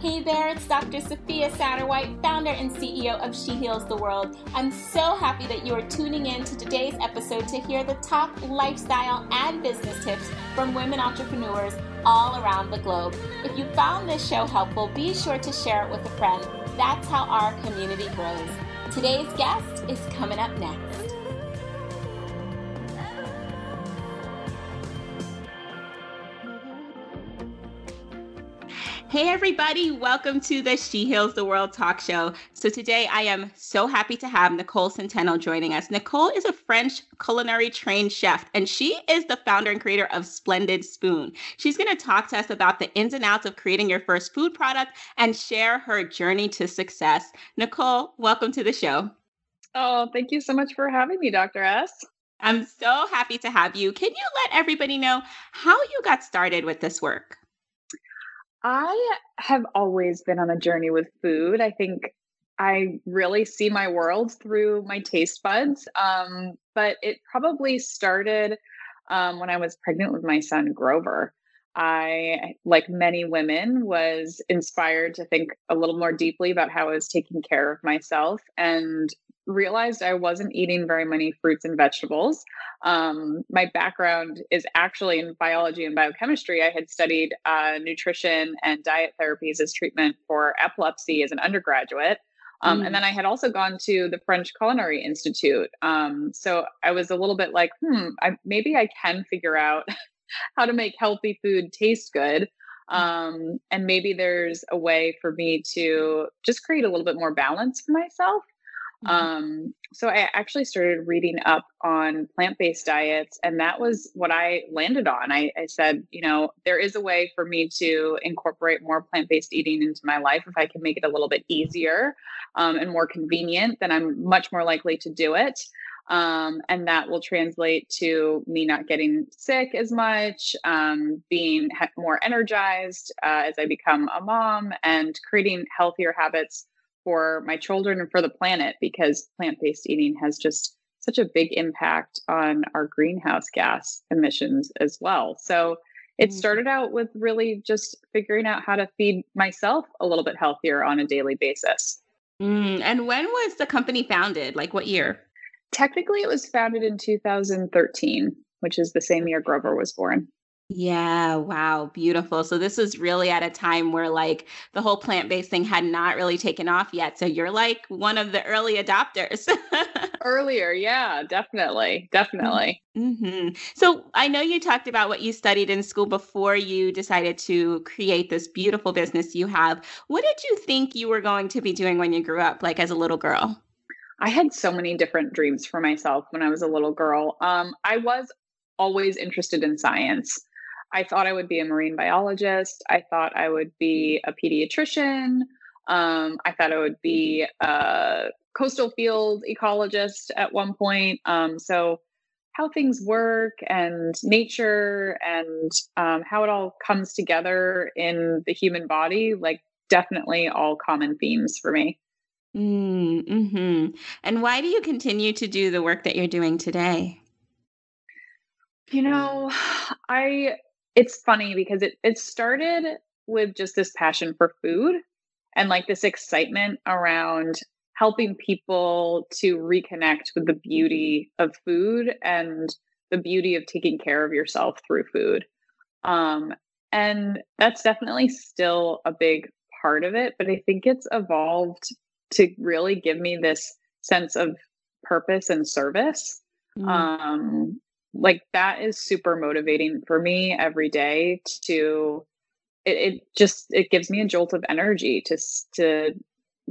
Hey there, it's Dr. Sophia Satterwhite, founder and CEO of She Heals the World. I'm so happy that you are tuning in to today's episode to hear the top lifestyle and business tips from women entrepreneurs all around the globe. If you found this show helpful, be sure to share it with a friend. That's how our community grows. Today's guest is coming up next. Hey, everybody, welcome to the She Heals the World talk show. So, today I am so happy to have Nicole Centeno joining us. Nicole is a French culinary trained chef, and she is the founder and creator of Splendid Spoon. She's going to talk to us about the ins and outs of creating your first food product and share her journey to success. Nicole, welcome to the show. Oh, thank you so much for having me, Dr. S. I'm so happy to have you. Can you let everybody know how you got started with this work? I have always been on a journey with food. I think I really see my world through my taste buds. Um, but it probably started um, when I was pregnant with my son, Grover. I, like many women, was inspired to think a little more deeply about how I was taking care of myself and realized I wasn't eating very many fruits and vegetables. Um, my background is actually in biology and biochemistry. I had studied uh, nutrition and diet therapies as treatment for epilepsy as an undergraduate. Um, mm. And then I had also gone to the French Culinary Institute. Um, so I was a little bit like, hmm, I, maybe I can figure out how to make healthy food taste good. Mm. Um, and maybe there's a way for me to just create a little bit more balance for myself. Mm-hmm. Um, so I actually started reading up on plant-based diets, and that was what I landed on. I, I said, you know, there is a way for me to incorporate more plant-based eating into my life if I can make it a little bit easier um, and more convenient. Then I'm much more likely to do it. Um, and that will translate to me not getting sick as much, um, being more energized uh, as I become a mom, and creating healthier habits for my children and for the planet because plant based eating has just such a big impact on our greenhouse gas emissions as well. So it mm-hmm. started out with really just figuring out how to feed myself a little bit healthier on a daily basis. Mm, and when was the company founded? Like what year? Technically, it was founded in 2013, which is the same year Grover was born. Yeah, wow, beautiful. So this was really at a time where like the whole plant-based thing had not really taken off yet. So you're like one of the early adopters. Earlier, yeah, definitely. Definitely. Mm-hmm. So I know you talked about what you studied in school before you decided to create this beautiful business you have. What did you think you were going to be doing when you grew up, like as a little girl? I had so many different dreams for myself when I was a little girl. Um, I was always interested in science. I thought I would be a marine biologist. I thought I would be a pediatrician. Um, I thought I would be a coastal field ecologist at one point. Um, so, how things work and nature and um, how it all comes together in the human body, like definitely all common themes for me. Mm, hmm And why do you continue to do the work that you're doing today? You know, I it's funny because it it started with just this passion for food and like this excitement around helping people to reconnect with the beauty of food and the beauty of taking care of yourself through food. Um, and that's definitely still a big part of it, but I think it's evolved to really give me this sense of purpose and service. Mm. Um, like that is super motivating for me every day to it, it just it gives me a jolt of energy to to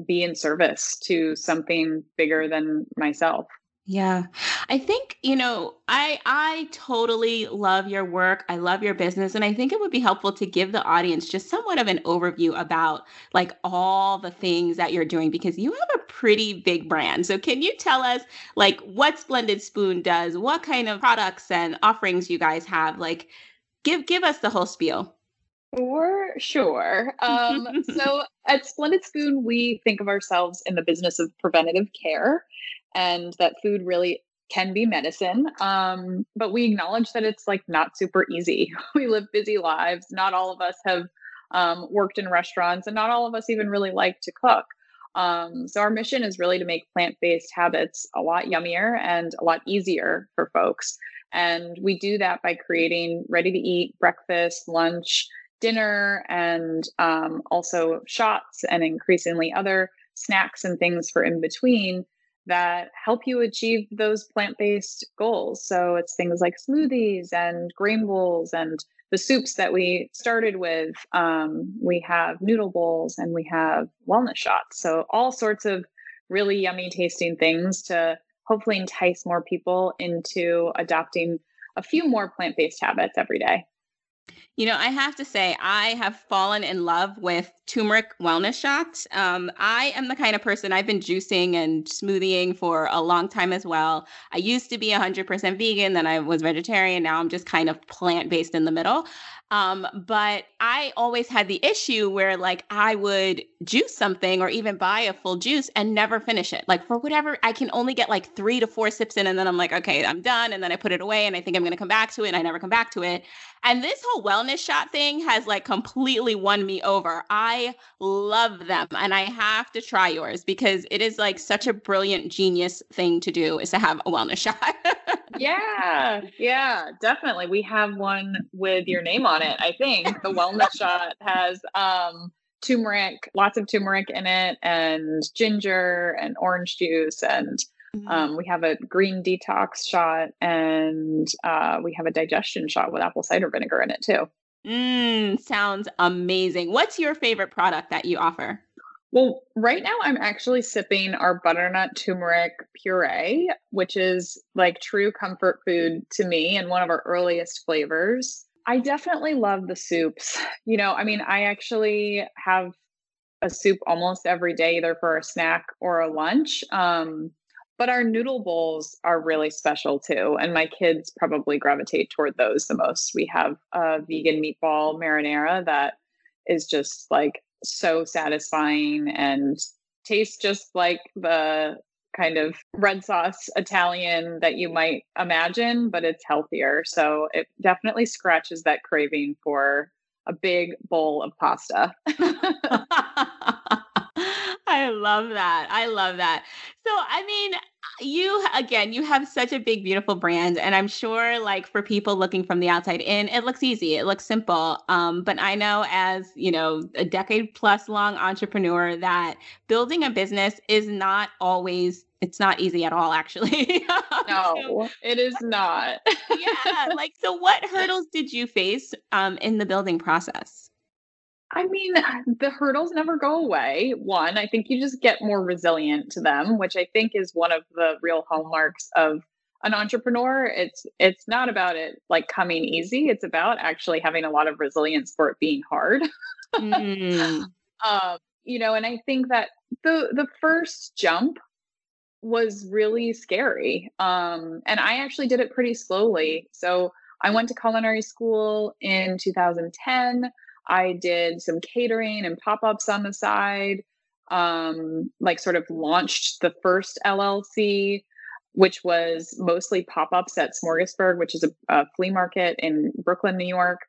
be in service to something bigger than myself yeah. I think, you know, I I totally love your work. I love your business and I think it would be helpful to give the audience just somewhat of an overview about like all the things that you're doing because you have a pretty big brand. So can you tell us like what Splendid Spoon does, what kind of products and offerings you guys have? Like give give us the whole spiel. For sure. Um, so at Splendid Spoon, we think of ourselves in the business of preventative care and that food really can be medicine. Um, but we acknowledge that it's like not super easy. We live busy lives. Not all of us have um, worked in restaurants, and not all of us even really like to cook. Um, so our mission is really to make plant-based habits a lot yummier and a lot easier for folks. And we do that by creating ready-to-eat breakfast, lunch, dinner, and um, also shots, and increasingly other snacks and things for in between that help you achieve those plant-based goals. So it's things like smoothies and grain bowls and the soups that we started with. Um, we have noodle bowls and we have wellness shots. So all sorts of really yummy tasting things to hopefully entice more people into adopting a few more plant-based habits every day. You know, I have to say, I have fallen in love with turmeric wellness shots. Um, I am the kind of person I've been juicing and smoothieing for a long time as well. I used to be 100% vegan, then I was vegetarian. Now I'm just kind of plant based in the middle. Um, but I always had the issue where like I would juice something or even buy a full juice and never finish it. Like for whatever, I can only get like three to four sips in, and then I'm like, okay, I'm done. And then I put it away and I think I'm going to come back to it, and I never come back to it. And this whole wellness shot thing has like completely won me over. I love them and I have to try yours because it is like such a brilliant genius thing to do is to have a wellness shot. yeah, yeah, definitely. We have one with your name on it, I think. The wellness shot has um turmeric, lots of turmeric in it and ginger and orange juice and Mm-hmm. Um, we have a green detox shot and uh, we have a digestion shot with apple cider vinegar in it too. Mm, sounds amazing. What's your favorite product that you offer? Well, right now I'm actually sipping our butternut turmeric puree, which is like true comfort food to me and one of our earliest flavors. I definitely love the soups. You know, I mean, I actually have a soup almost every day, either for a snack or a lunch. Um, but our noodle bowls are really special too. And my kids probably gravitate toward those the most. We have a vegan meatball marinara that is just like so satisfying and tastes just like the kind of red sauce Italian that you might imagine, but it's healthier. So it definitely scratches that craving for a big bowl of pasta. I love that. I love that. So, I mean, you again, you have such a big, beautiful brand, and I'm sure, like for people looking from the outside in, it looks easy, it looks simple. Um, but I know, as you know, a decade plus long entrepreneur, that building a business is not always. It's not easy at all, actually. no, it is not. yeah, like so. What hurdles did you face um, in the building process? I mean, the hurdles never go away. One, I think you just get more resilient to them, which I think is one of the real hallmarks of an entrepreneur. It's it's not about it like coming easy. It's about actually having a lot of resilience for it being hard. Mm. um, you know, and I think that the the first jump was really scary. Um, and I actually did it pretty slowly. So I went to culinary school in 2010. I did some catering and pop ups on the side, um, like sort of launched the first LLC, which was mostly pop ups at Smorgasburg, which is a, a, flea market in Brooklyn, New York.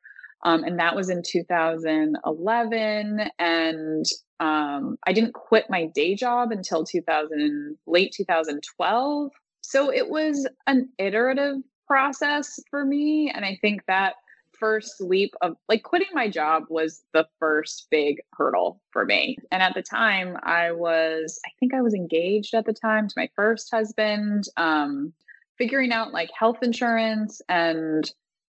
Um, and that was in 2011. And um, I didn't quit my day job until 2000, late 2012. So it was an iterative process for me. And I think that first leap of like quitting my job was the first big hurdle for me. And at the time, I was, I think I was engaged at the time to my first husband, um, figuring out like health insurance and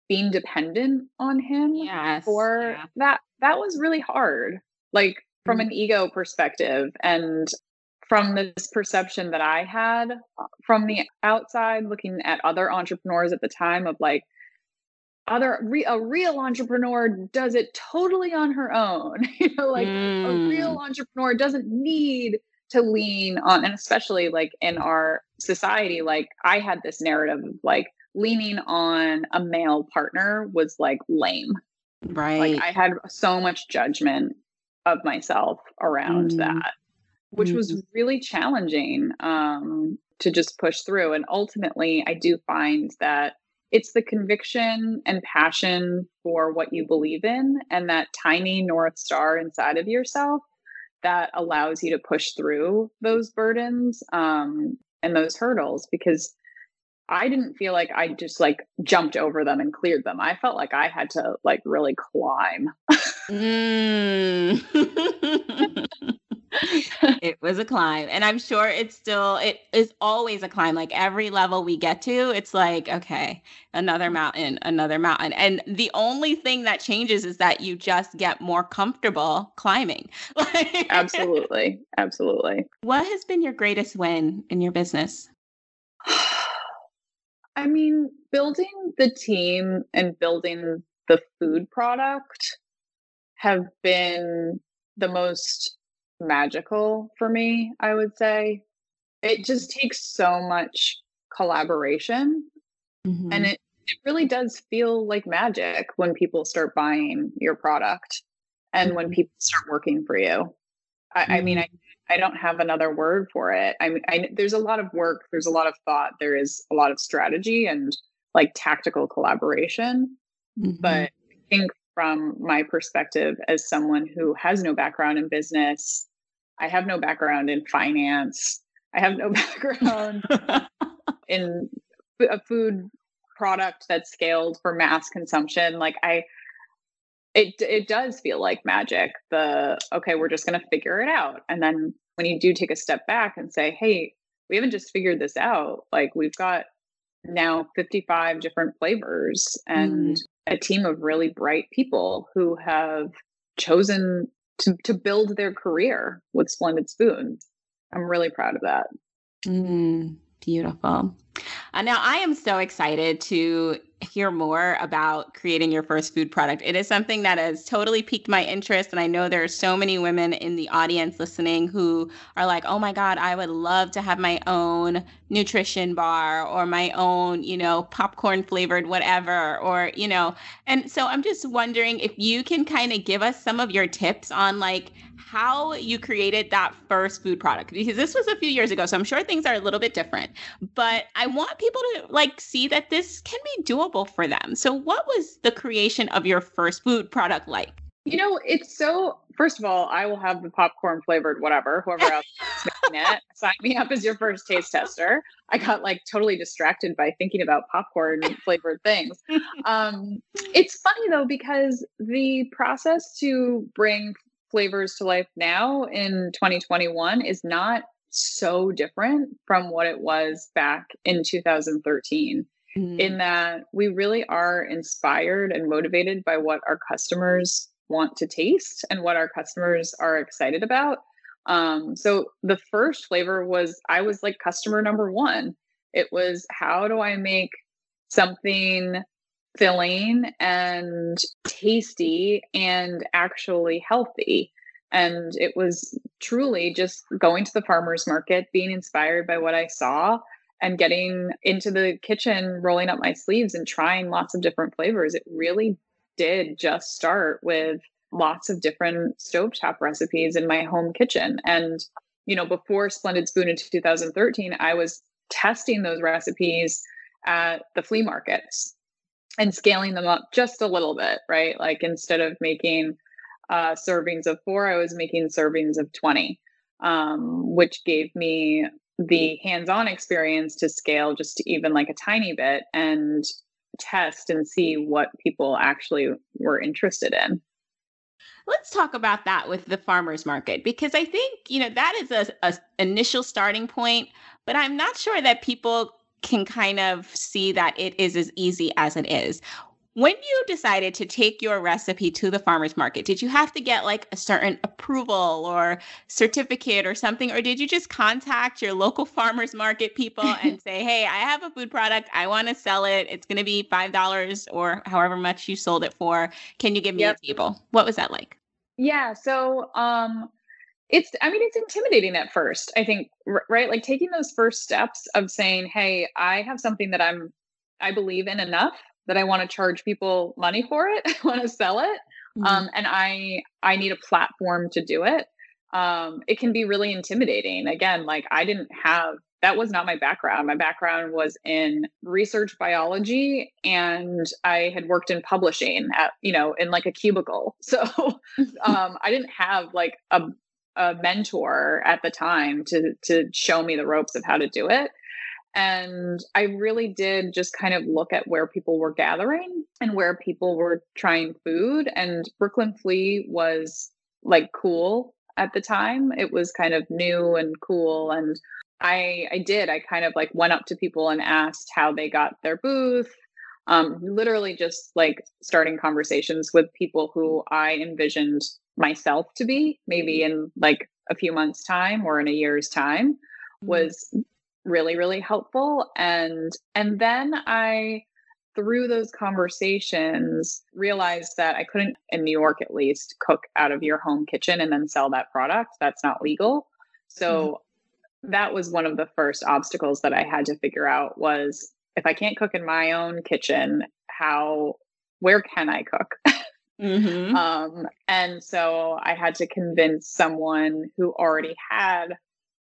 being dependent on him yes, for yeah. that. That was really hard, like from mm-hmm. an ego perspective. And from this perception that I had uh, from the outside, looking at other entrepreneurs at the time of like, other re- a real entrepreneur does it totally on her own you know like mm. a real mm. entrepreneur doesn't need to lean on and especially like in our society like i had this narrative of like leaning on a male partner was like lame right like i had so much judgment of myself around mm. that which mm. was really challenging um to just push through and ultimately i do find that it's the conviction and passion for what you believe in and that tiny north star inside of yourself that allows you to push through those burdens um, and those hurdles because I didn't feel like I just like jumped over them and cleared them. I felt like I had to like really climb. mm. it was a climb and i'm sure it's still it is always a climb like every level we get to it's like okay another mm. mountain another mountain and the only thing that changes is that you just get more comfortable climbing. Absolutely absolutely. What has been your greatest win in your business? I mean building the team and building the food product have been the most magical for me, I would say. It just takes so much collaboration mm-hmm. and it, it really does feel like magic when people start buying your product and mm-hmm. when people start working for you. I, mm-hmm. I mean, mm-hmm. I, I don't have another word for it. I mean, I, there's a lot of work, there's a lot of thought, there is a lot of strategy and like tactical collaboration. But I think from my perspective as someone who has no background in business I have no background in finance. I have no background in a food product that's scaled for mass consumption. Like I it it does feel like magic. The okay, we're just going to figure it out. And then when you do take a step back and say, "Hey, we haven't just figured this out. Like we've got now 55 different flavors and mm. a team of really bright people who have chosen to, to build their career with Splendid Spoon. I'm really proud of that. Mm, beautiful. Uh, now, I am so excited to hear more about creating your first food product. It is something that has totally piqued my interest. And I know there are so many women in the audience listening who are like, oh my God, I would love to have my own nutrition bar or my own, you know, popcorn flavored whatever, or, you know. And so I'm just wondering if you can kind of give us some of your tips on like, how you created that first food product because this was a few years ago so i'm sure things are a little bit different but i want people to like see that this can be doable for them. So what was the creation of your first food product like? You know it's so first of all i will have the popcorn flavored whatever whoever else is making it. Sign me up as your first taste tester. I got like totally distracted by thinking about popcorn flavored things. Um, it's funny though because the process to bring flavors to life now in 2021 is not so different from what it was back in 2013 mm. in that we really are inspired and motivated by what our customers want to taste and what our customers are excited about um, so the first flavor was i was like customer number one it was how do i make something filling and tasty and actually healthy. And it was truly just going to the farmer's market, being inspired by what I saw, and getting into the kitchen, rolling up my sleeves and trying lots of different flavors. It really did just start with lots of different stovetop recipes in my home kitchen. And, you know, before Splendid Spoon in 2013, I was testing those recipes at the flea markets and scaling them up just a little bit, right? Like instead of making uh, servings of four, I was making servings of 20, um, which gave me the hands on experience to scale just to even like a tiny bit and test and see what people actually were interested in. Let's talk about that with the farmers market because I think, you know, that is a, a initial starting point, but I'm not sure that people can kind of see that it is as easy as it is. When you decided to take your recipe to the farmers market, did you have to get like a certain approval or certificate or something? Or did you just contact your local farmers market people and say, hey, I have a food product. I want to sell it. It's going to be $5 or however much you sold it for. Can you give me yep. a table? What was that like? Yeah. So, um, it's i mean it's intimidating at first i think right like taking those first steps of saying hey i have something that i'm i believe in enough that i want to charge people money for it i want to sell it mm-hmm. um, and i i need a platform to do it um, it can be really intimidating again like i didn't have that was not my background. My background was in research biology and I had worked in publishing at, you know, in like a cubicle. So um, I didn't have like a, a mentor at the time to to show me the ropes of how to do it. And I really did just kind of look at where people were gathering and where people were trying food. And Brooklyn Flea was like cool at the time. It was kind of new and cool. And I I did. I kind of like went up to people and asked how they got their booth. Um, literally just like starting conversations with people who I envisioned myself to be, maybe in like a few months' time or in a year's time, mm-hmm. was really really helpful and and then i through those conversations realized that i couldn't in new york at least cook out of your home kitchen and then sell that product that's not legal so mm-hmm. that was one of the first obstacles that i had to figure out was if i can't cook in my own kitchen how where can i cook mm-hmm. um, and so i had to convince someone who already had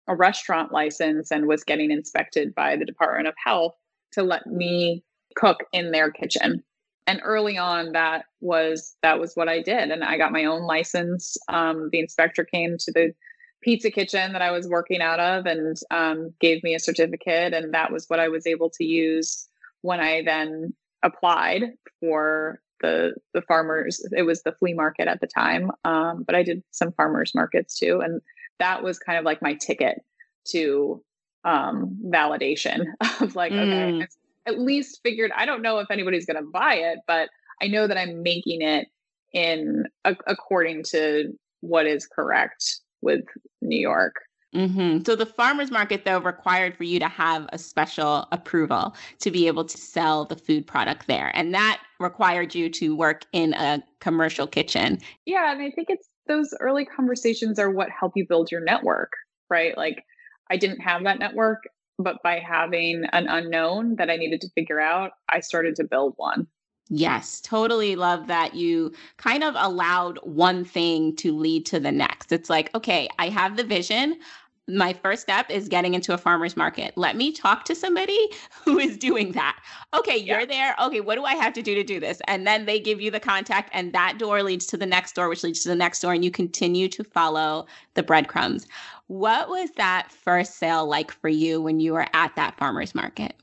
a restaurant license and was getting inspected by the Department of Health to let me cook in their kitchen. And early on, that was that was what I did, and I got my own license. Um, the inspector came to the pizza kitchen that I was working out of and um, gave me a certificate, and that was what I was able to use when I then applied for the the farmers. It was the flea market at the time, um, but I did some farmers markets too, and that was kind of like my ticket to um, validation of like, mm. okay, at least figured, I don't know if anybody's going to buy it, but I know that I'm making it in a, according to what is correct with New York. Mm-hmm. So the farmers market, though, required for you to have a special approval to be able to sell the food product there, and that required you to work in a commercial kitchen. Yeah, and I think it's those early conversations are what help you build your network, right? Like I didn't have that network, but by having an unknown that I needed to figure out, I started to build one. Yes, totally love that you kind of allowed one thing to lead to the next. It's like, okay, I have the vision my first step is getting into a farmer's market. Let me talk to somebody who is doing that. Okay, yeah. you're there. Okay, what do I have to do to do this? And then they give you the contact, and that door leads to the next door, which leads to the next door, and you continue to follow the breadcrumbs. What was that first sale like for you when you were at that farmer's market?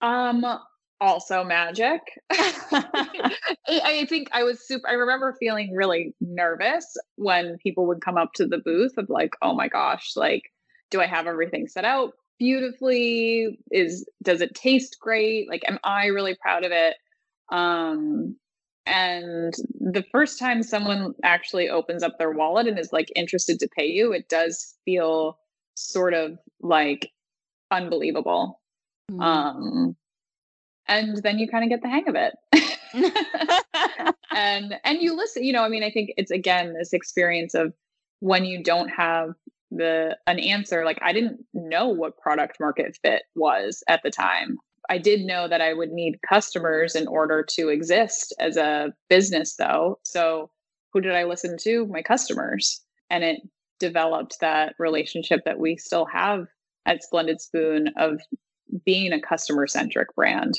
Um, also magic. I think I was super, I remember feeling really nervous when people would come up to the booth of like, oh my gosh, like, do I have everything set out beautifully? Is, does it taste great? Like, am I really proud of it? Um, and the first time someone actually opens up their wallet and is like interested to pay you, it does feel sort of like unbelievable. Mm-hmm. Um, and then you kind of get the hang of it. And and you listen you know i mean i think it's again this experience of when you don't have the an answer like i didn't know what product market fit was at the time. I did know that i would need customers in order to exist as a business though. So who did i listen to? My customers. And it developed that relationship that we still have at splendid spoon of being a customer centric brand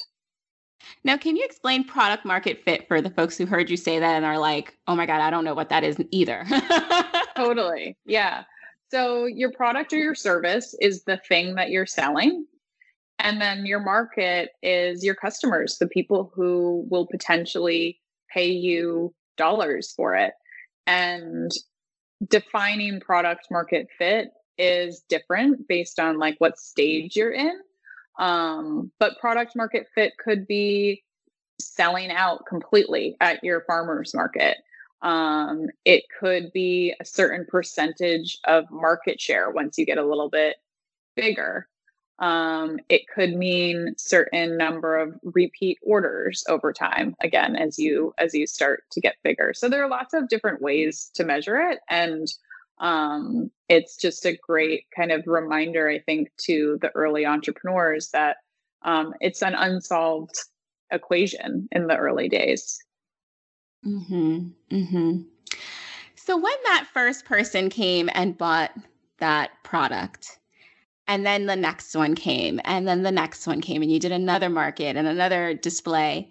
now, can you explain product market fit for the folks who heard you say that and are like, oh my God, I don't know what that is either? totally. Yeah. So, your product or your service is the thing that you're selling. And then your market is your customers, the people who will potentially pay you dollars for it. And defining product market fit is different based on like what stage you're in um, but product market fit could be selling out completely at your farmer's market. Um, it could be a certain percentage of market share once you get a little bit bigger. Um, it could mean certain number of repeat orders over time again as you as you start to get bigger so there are lots of different ways to measure it and um, it's just a great kind of reminder, I think, to the early entrepreneurs that um, it's an unsolved equation in the early days. Hmm. Hmm. So when that first person came and bought that product, And then the next one came, and then the next one came, and you did another market and another display.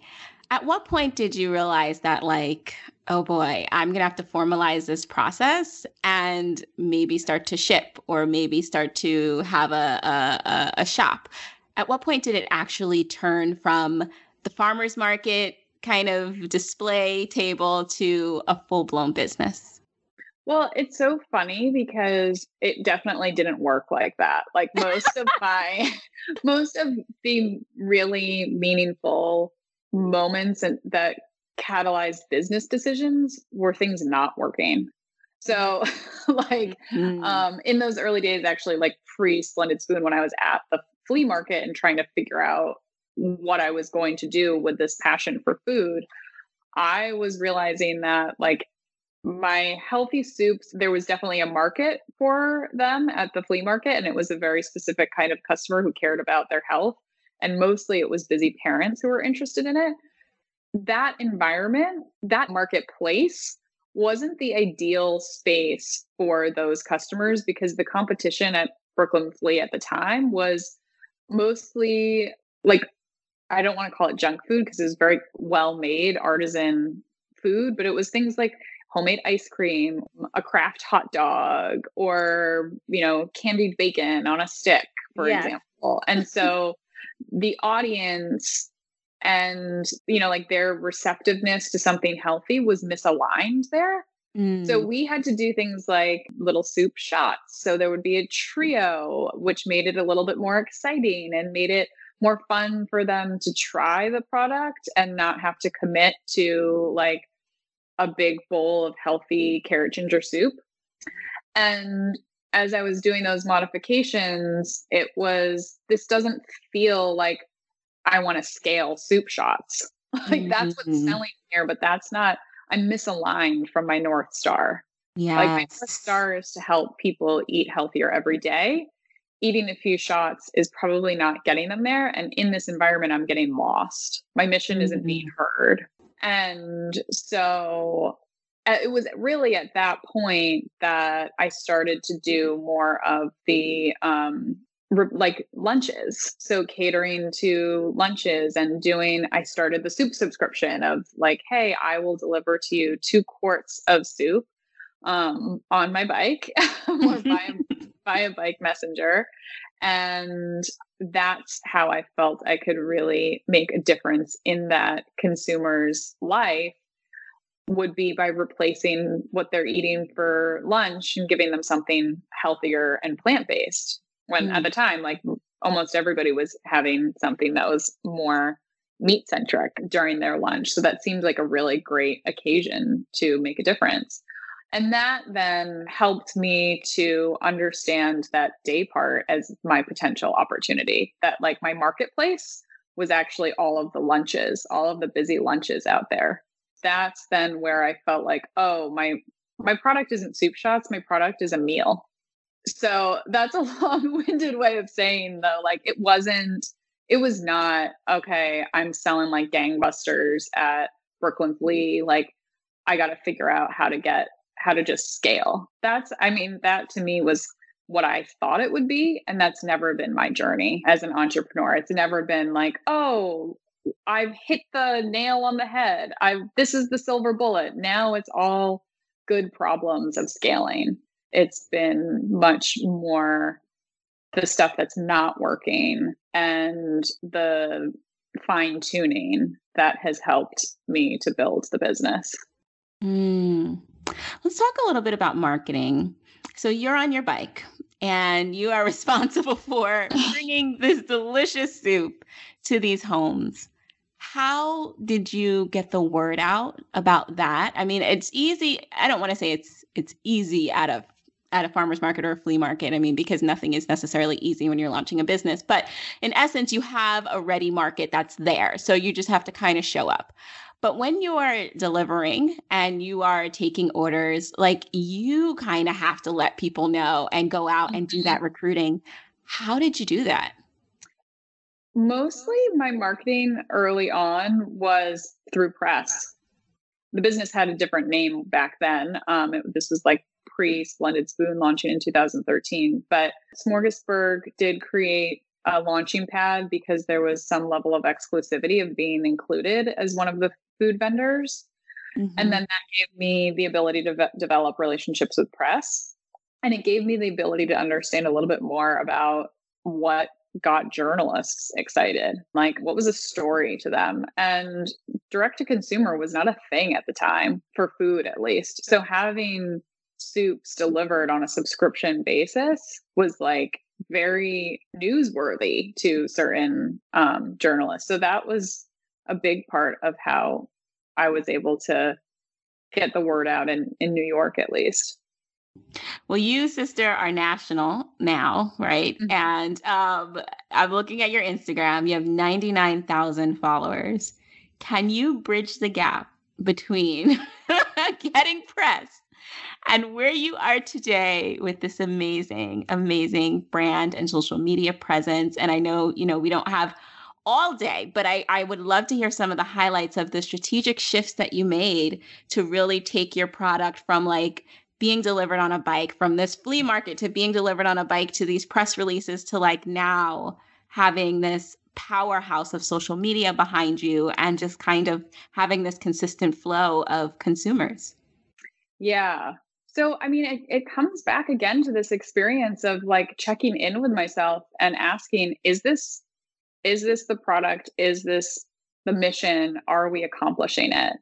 At what point did you realize that, like, oh boy, I'm going to have to formalize this process and maybe start to ship or maybe start to have a, a, a shop? At what point did it actually turn from the farmer's market kind of display table to a full blown business? Well, it's so funny because it definitely didn't work like that. Like most of my most of the really meaningful moments and that catalyzed business decisions were things not working. So like mm. um in those early days actually like pre Splendid Spoon when I was at the flea market and trying to figure out what I was going to do with this passion for food, I was realizing that like my healthy soups, there was definitely a market for them at the flea market, and it was a very specific kind of customer who cared about their health. And mostly it was busy parents who were interested in it. That environment, that marketplace, wasn't the ideal space for those customers because the competition at Brooklyn Flea at the time was mostly like I don't want to call it junk food because it was very well made artisan food, but it was things like homemade ice cream, a craft hot dog, or, you know, candied bacon on a stick, for yeah. example. And so the audience and, you know, like their receptiveness to something healthy was misaligned there. Mm. So we had to do things like little soup shots. So there would be a trio, which made it a little bit more exciting and made it more fun for them to try the product and not have to commit to like a big bowl of healthy carrot ginger soup. And as I was doing those modifications, it was this doesn't feel like I want to scale soup shots. like mm-hmm. that's what's mm-hmm. selling here, but that's not, I'm misaligned from my North Star. Yeah. Like my North Star is to help people eat healthier every day. Eating a few shots is probably not getting them there. And in this environment, I'm getting lost. My mission mm-hmm. isn't being mm-hmm. heard. And so uh, it was really at that point that I started to do more of the um, re- like lunches. So catering to lunches and doing, I started the soup subscription of like, hey, I will deliver to you two quarts of soup um, on my bike or by, by a bike messenger. And that's how I felt I could really make a difference in that consumer's life would be by replacing what they're eating for lunch and giving them something healthier and plant-based. When mm. at the time, like almost everybody was having something that was more meat centric during their lunch. So that seemed like a really great occasion to make a difference. And that then helped me to understand that day part as my potential opportunity, that like my marketplace was actually all of the lunches, all of the busy lunches out there. That's then where I felt like, oh, my my product isn't soup shots, my product is a meal. So that's a long-winded way of saying though, like it wasn't, it was not, okay, I'm selling like gangbusters at Brooklyn Flea. Like I got to figure out how to get how to just scale. That's, I mean, that to me was what I thought it would be. And that's never been my journey as an entrepreneur. It's never been like, oh, I've hit the nail on the head. I've, this is the silver bullet. Now it's all good problems of scaling. It's been much more the stuff that's not working and the fine tuning that has helped me to build the business. Mm. Let's talk a little bit about marketing. So you're on your bike and you are responsible for bringing this delicious soup to these homes. How did you get the word out about that? I mean, it's easy. I don't want to say it's it's easy out a at a farmer's market or a flea market. I mean, because nothing is necessarily easy when you're launching a business. But in essence, you have a ready market that's there. So you just have to kind of show up. But when you are delivering and you are taking orders, like you kind of have to let people know and go out and do mm-hmm. that recruiting. How did you do that? Mostly my marketing early on was through press. The business had a different name back then. Um, it, this was like pre Splendid Spoon launching in 2013. But Smorgasburg did create a launching pad because there was some level of exclusivity of being included as one of the food vendors. Mm-hmm. And then that gave me the ability to ve- develop relationships with press. And it gave me the ability to understand a little bit more about what got journalists excited. Like, what was a story to them? And direct to consumer was not a thing at the time for food, at least. So, having soups delivered on a subscription basis was like very newsworthy to certain um, journalists. So, that was a big part of how I was able to get the word out in, in New York, at least. Well, you, sister, are national now, right? Mm-hmm. And um, I'm looking at your Instagram. You have 99,000 followers. Can you bridge the gap between getting press and where you are today with this amazing, amazing brand and social media presence? And I know, you know, we don't have all day, but I, I would love to hear some of the highlights of the strategic shifts that you made to really take your product from like being delivered on a bike from this flea market to being delivered on a bike to these press releases to like now having this powerhouse of social media behind you and just kind of having this consistent flow of consumers. Yeah. So, I mean, it, it comes back again to this experience of like checking in with myself and asking, is this, is this the product? Is this the mission? Are we accomplishing it?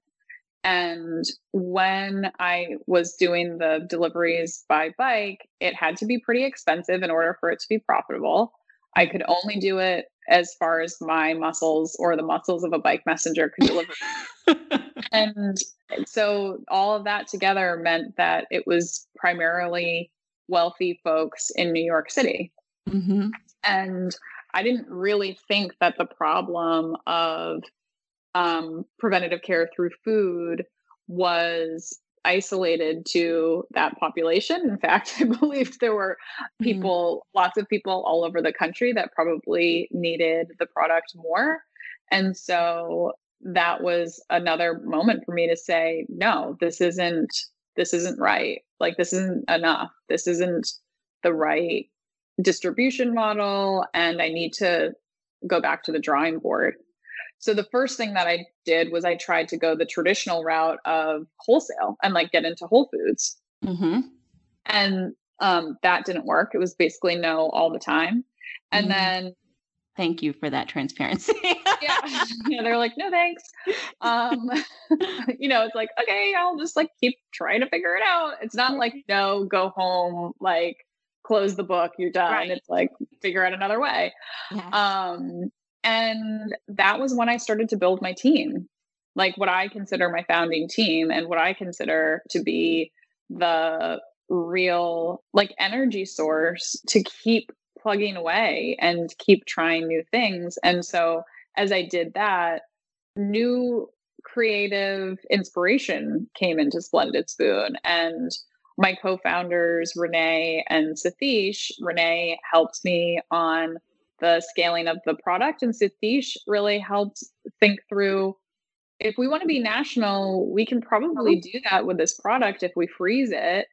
And when I was doing the deliveries by bike, it had to be pretty expensive in order for it to be profitable. I could only do it as far as my muscles or the muscles of a bike messenger could deliver. and so all of that together meant that it was primarily wealthy folks in New York City. Mm-hmm. And I didn't really think that the problem of um, preventative care through food was isolated to that population. In fact, I believed there were mm-hmm. people, mm-hmm. lots of people all over the country that probably needed the product more. And so that was another moment for me to say, no, this isn't this isn't right. Like this isn't enough. This isn't the right distribution model and I need to go back to the drawing board. So the first thing that I did was I tried to go the traditional route of wholesale and like get into Whole Foods. Mm-hmm. And um, that didn't work. It was basically no all the time. And mm-hmm. then thank you for that transparency. yeah. They're like, no thanks. Um, you know, it's like, okay, I'll just like keep trying to figure it out. It's not like, no, go home, like close the book, you're done. Right. It's like figure out another way. Yeah. Um, and that was when I started to build my team, like what I consider my founding team and what I consider to be the real like energy source to keep plugging away and keep trying new things. And so as I did that, new creative inspiration came into Splendid Spoon and my co-founders Renee and Satish, Renee helped me on the scaling of the product. And Satish really helped think through if we want to be national, we can probably uh-huh. do that with this product if we freeze it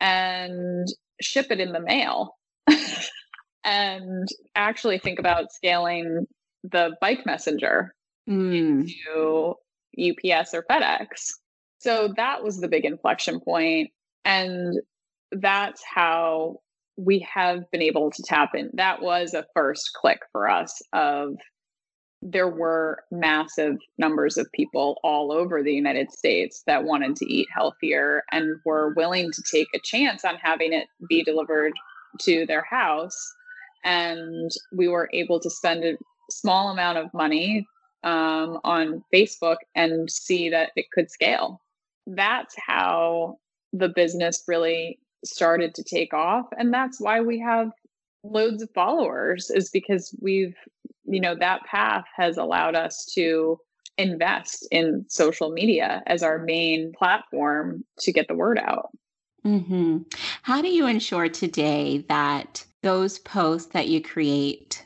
and ship it in the mail. and actually think about scaling the bike messenger mm. into UPS or FedEx. So that was the big inflection point, And that's how we have been able to tap in. That was a first click for us of there were massive numbers of people all over the United States that wanted to eat healthier and were willing to take a chance on having it be delivered to their house. And we were able to spend a small amount of money um, on Facebook and see that it could scale. That's how the business really started to take off and that's why we have loads of followers is because we've you know that path has allowed us to invest in social media as our main platform to get the word out mm-hmm. how do you ensure today that those posts that you create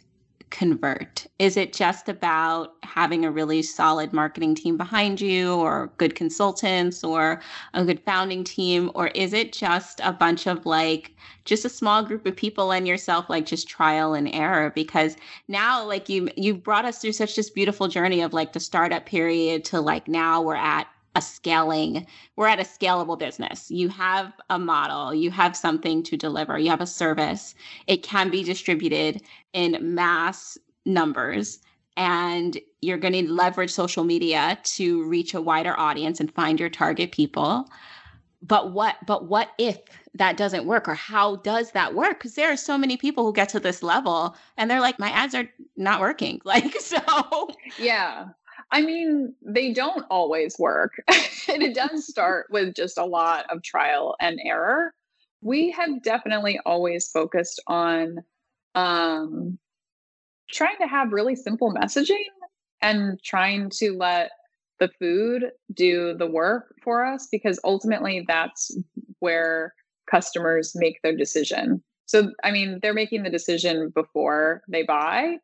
convert? Is it just about having a really solid marketing team behind you, or good consultants, or a good founding team? Or is it just a bunch of like, just a small group of people and yourself, like just trial and error? Because now, like you, you brought us through such this beautiful journey of like the startup period to like now we're at a scaling we're at a scalable business. You have a model you have something to deliver you have a service. It can be distributed in mass numbers and you're going to leverage social media to reach a wider audience and find your target people. But what but what if that doesn't work or how does that work? Because there are so many people who get to this level and they're like my ads are not working. Like so yeah I mean, they don't always work. and it does start with just a lot of trial and error. We have definitely always focused on um, trying to have really simple messaging and trying to let the food do the work for us because ultimately that's where customers make their decision. So, I mean, they're making the decision before they buy,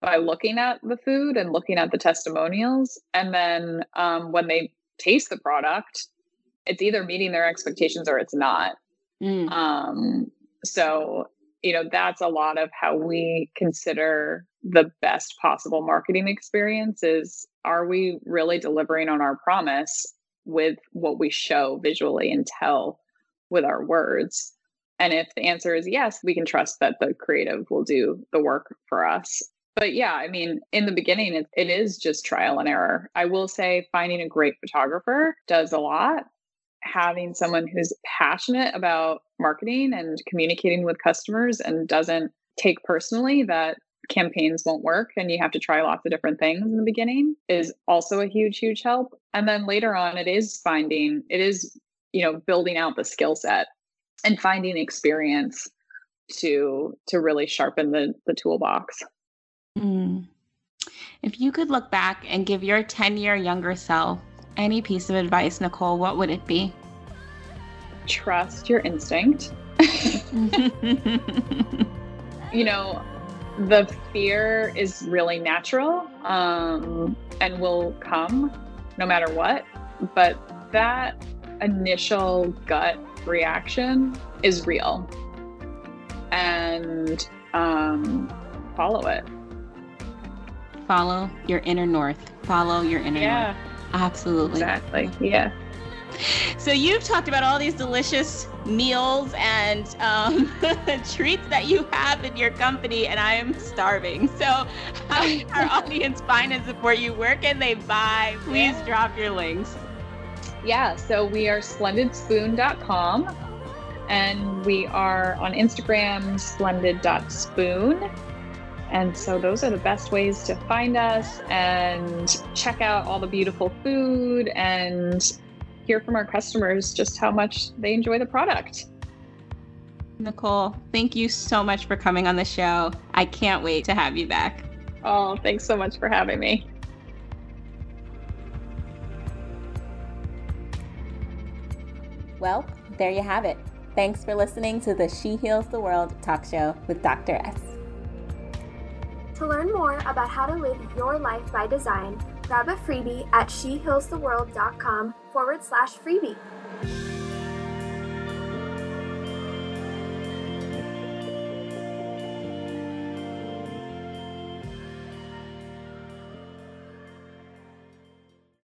by looking at the food and looking at the testimonials. And then um, when they taste the product, it's either meeting their expectations or it's not. Mm. Um, so, you know, that's a lot of how we consider the best possible marketing experience is are we really delivering on our promise with what we show visually and tell with our words? And if the answer is yes, we can trust that the creative will do the work for us but yeah, I mean, in the beginning, it, it is just trial and error. I will say finding a great photographer does a lot. Having someone who's passionate about marketing and communicating with customers and doesn't take personally that campaigns won't work and you have to try lots of different things in the beginning is also a huge, huge help. And then later on, it is finding, it is, you know, building out the skill set and finding experience to to really sharpen the the toolbox. Mm. If you could look back and give your 10 year younger self any piece of advice, Nicole, what would it be? Trust your instinct. you know, the fear is really natural um, and will come no matter what. But that initial gut reaction is real. And um, follow it follow your inner north. Follow your inner yeah. north. Absolutely. Exactly. Yeah. So you've talked about all these delicious meals and um, treats that you have in your company, and I am starving. So how can our audience find and support you? Where can they buy? Please yeah. drop your links. Yeah, so we are splendidspoon.com and we are on Instagram, splendid.spoon. And so those are the best ways to find us and check out all the beautiful food and hear from our customers just how much they enjoy the product. Nicole, thank you so much for coming on the show. I can't wait to have you back. Oh, thanks so much for having me. Well, there you have it. Thanks for listening to the She Heals the World talk show with Dr. S. To learn more about how to live your life by design, grab a freebie at shehealstheworld.com forward slash freebie.